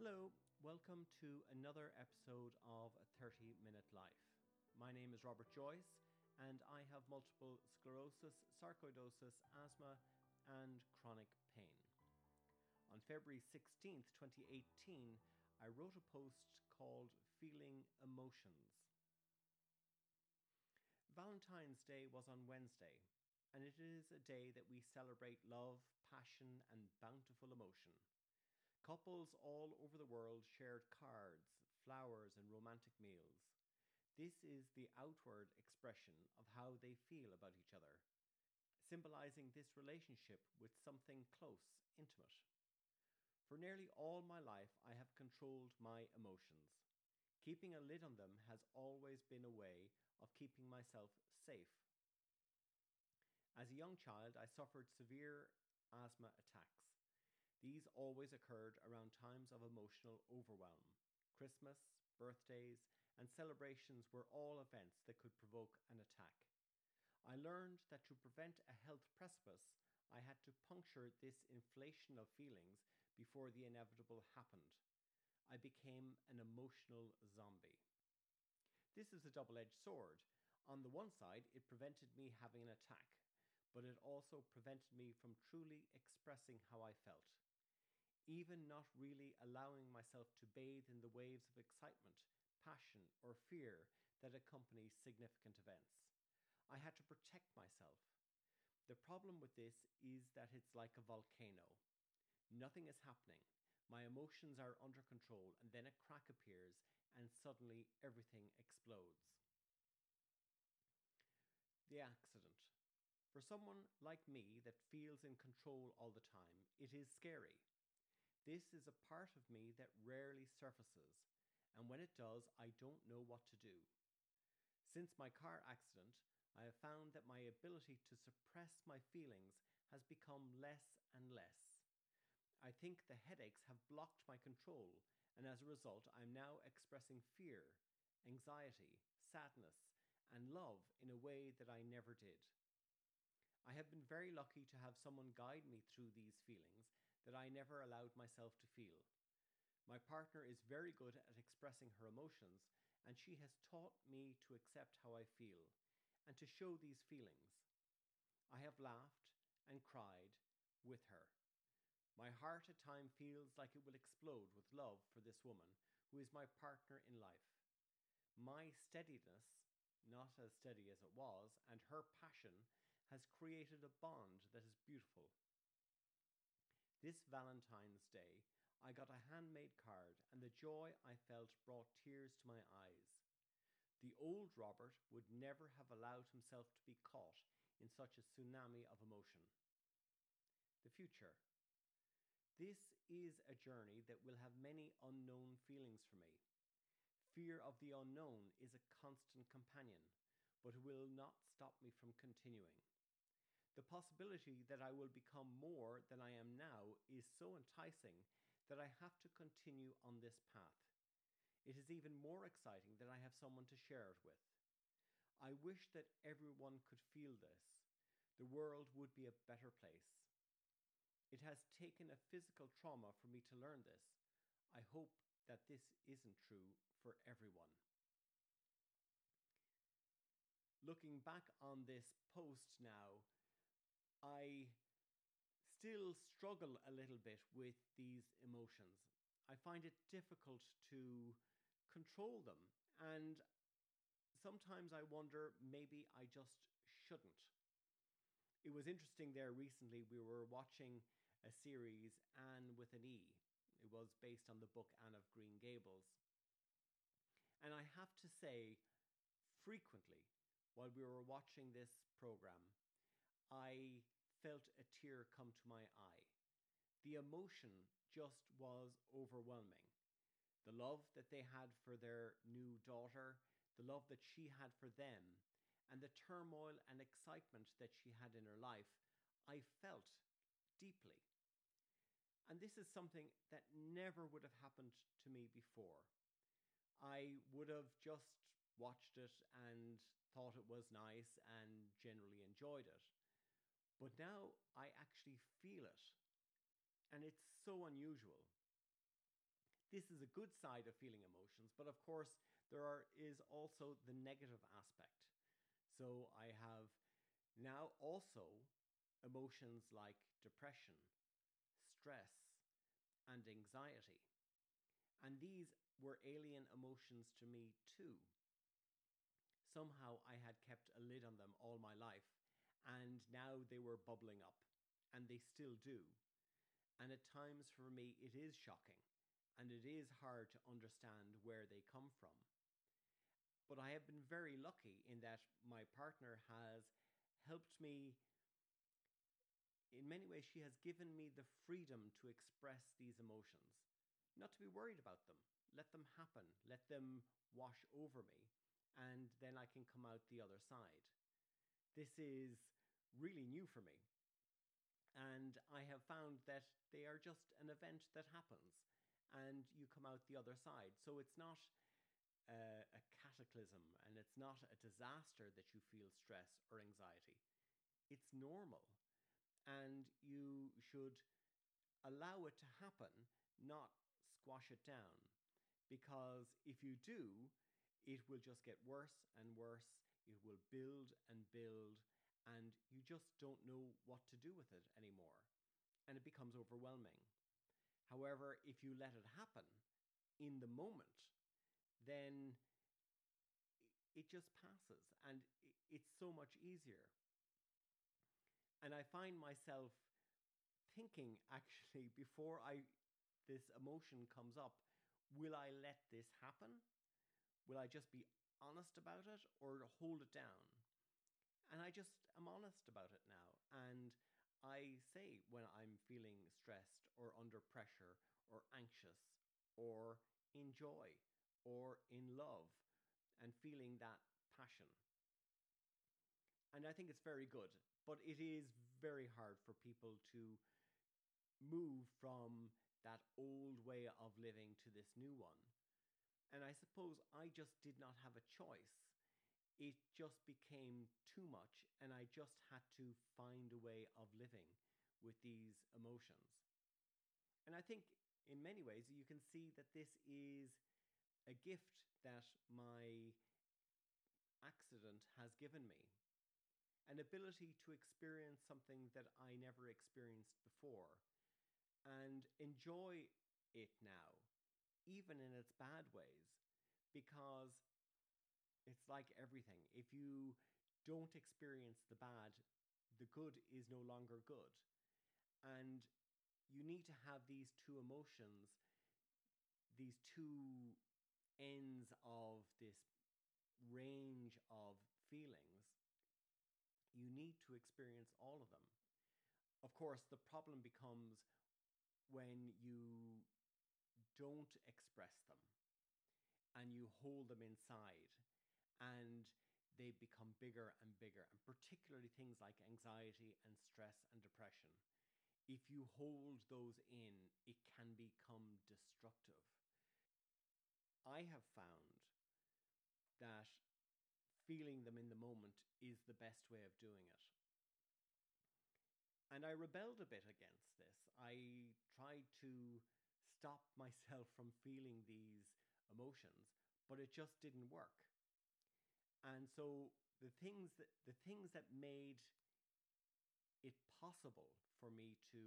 Hello, welcome to another episode of A 30 Minute Life. My name is Robert Joyce, and I have multiple sclerosis, sarcoidosis, asthma, and chronic pain. On February 16th, 2018, I wrote a post called Feeling Emotions. Valentine's Day was on Wednesday, and it is a day that we celebrate love, passion, and bountiful emotion. Couples all over the world shared cards, flowers, and romantic meals. This is the outward expression of how they feel about each other, symbolizing this relationship with something close, intimate. For nearly all my life, I have controlled my emotions. Keeping a lid on them has always been a way of keeping myself safe. As a young child, I suffered severe asthma attacks. These always occurred around times of emotional overwhelm. Christmas, birthdays, and celebrations were all events that could provoke an attack. I learned that to prevent a health precipice, I had to puncture this inflation of feelings before the inevitable happened. I became an emotional zombie. This is a double edged sword. On the one side, it prevented me having an attack, but it also prevented me from truly expressing how I felt even not really allowing myself to bathe in the waves of excitement, passion, or fear that accompany significant events. I had to protect myself. The problem with this is that it's like a volcano. Nothing is happening. My emotions are under control, and then a crack appears, and suddenly everything explodes. The accident. For someone like me that feels in control all the time, it is scary. This is a part of me that rarely surfaces, and when it does, I don't know what to do. Since my car accident, I have found that my ability to suppress my feelings has become less and less. I think the headaches have blocked my control, and as a result, I'm now expressing fear, anxiety, sadness, and love in a way that I never did. I have been very lucky to have someone guide me through these feelings that I never allowed myself to feel. My partner is very good at expressing her emotions, and she has taught me to accept how I feel and to show these feelings. I have laughed and cried with her. My heart at times feels like it will explode with love for this woman who is my partner in life. My steadiness, not as steady as it was, and her passion has created a bond that is beautiful. This Valentine's Day, I got a handmade card, and the joy I felt brought tears to my eyes. The old Robert would never have allowed himself to be caught in such a tsunami of emotion. The future. This is a journey that will have many unknown feelings for me. Fear of the unknown is a constant companion, but it will not stop me from continuing. The possibility that I will become more than I am now is so enticing that I have to continue on this path. It is even more exciting that I have someone to share it with. I wish that everyone could feel this. The world would be a better place. It has taken a physical trauma for me to learn this. I hope that this isn't true for everyone. Looking back on this post now, I still struggle a little bit with these emotions. I find it difficult to control them. And sometimes I wonder maybe I just shouldn't. It was interesting there recently, we were watching a series, Anne with an E. It was based on the book Anne of Green Gables. And I have to say, frequently, while we were watching this program, I felt a tear come to my eye. The emotion just was overwhelming. The love that they had for their new daughter, the love that she had for them, and the turmoil and excitement that she had in her life, I felt deeply. And this is something that never would have happened to me before. I would have just watched it and thought it was nice and generally enjoyed it. But now I actually feel it. And it's so unusual. this is a good side of feeling emotions, but of course, there are, is also the negative aspect. So I have now also emotions like depression, stress, and anxiety. And these were alien emotions to me too. Somehow I had kept a lid on them all my life, now they were bubbling up, and they still do. And at times for me, it is shocking, and it is hard to understand where they come from. But I have been very lucky in that my partner has helped me. In many ways, she has given me the freedom to express these emotions, not to be worried about them. Let them happen, let them wash over me, and then I can come out the other side. This is really new for me. And I have found that they are just an event that happens and you come out the other side. So it's not a, a cataclysm and it's not a disaster that you feel stress or anxiety. It's normal. And you should allow it to happen, not squash it down. Because if you do, it will just get worse and worse. It will build and build, and you just don't know what to do with it anymore. And it becomes overwhelming. However, if you let it happen in the moment, then it just passes and it's so much easier. And I find myself thinking actually before I this emotion comes up, will I let this happen? Will I just be honest about it or hold it down? And I just am honest about it now. And I say when I'm feeling stressed or under pressure or anxious or in joy or in love and feeling that passion. And I think it's very good, but it is very hard for people to move from that old way of living to this new one. And I suppose I just did not have a choice. It just became too much, and I just had to find a way of living with these emotions. And I think in many ways you can see that this is a gift that my accident has given me an ability to experience something that I never experienced before and enjoy it now, even in its bad ways, because it's like everything. If you don't experience the bad, the good is no longer good. And you need to have these two emotions, these two ends of this range of feelings, you need to experience all of them. Of course, the problem becomes when you don't express them and you hold them inside and they become bigger and bigger, and particularly things like anxiety and stress and depression. If you hold those in, it can become destructive. I have found that feeling them in the moment is the best way of doing it. And I rebelled a bit against this. I tried to stop myself from feeling these emotions, but it just didn't work. And so the things that the things that made it possible for me to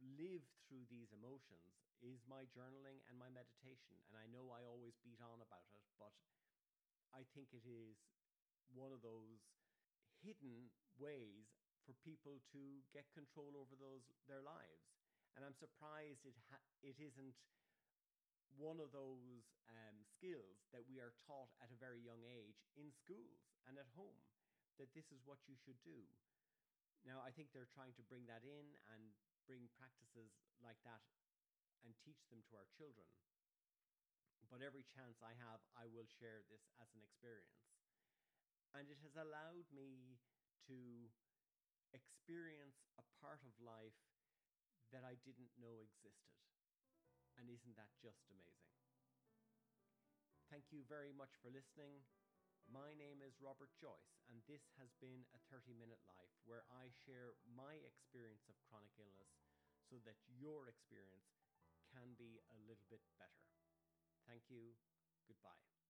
live through these emotions is my journaling and my meditation. And I know I always beat on about it, but I think it is one of those hidden ways for people to get control over those their lives. And I'm surprised it ha- it isn't one of those um, skills that we are taught at a very young age in schools and at home that this is what you should do. Now, I think they're trying to bring that in and bring practices like that and teach them to our children. But every chance I have, I will share this as an experience. And it has allowed me to experience a part of life that I didn't know existed. And isn't that just amazing? Thank you very much for listening. My name is Robert Joyce, and this has been a 30 minute life where I share my experience of chronic illness so that your experience can be a little bit better. Thank you. Goodbye.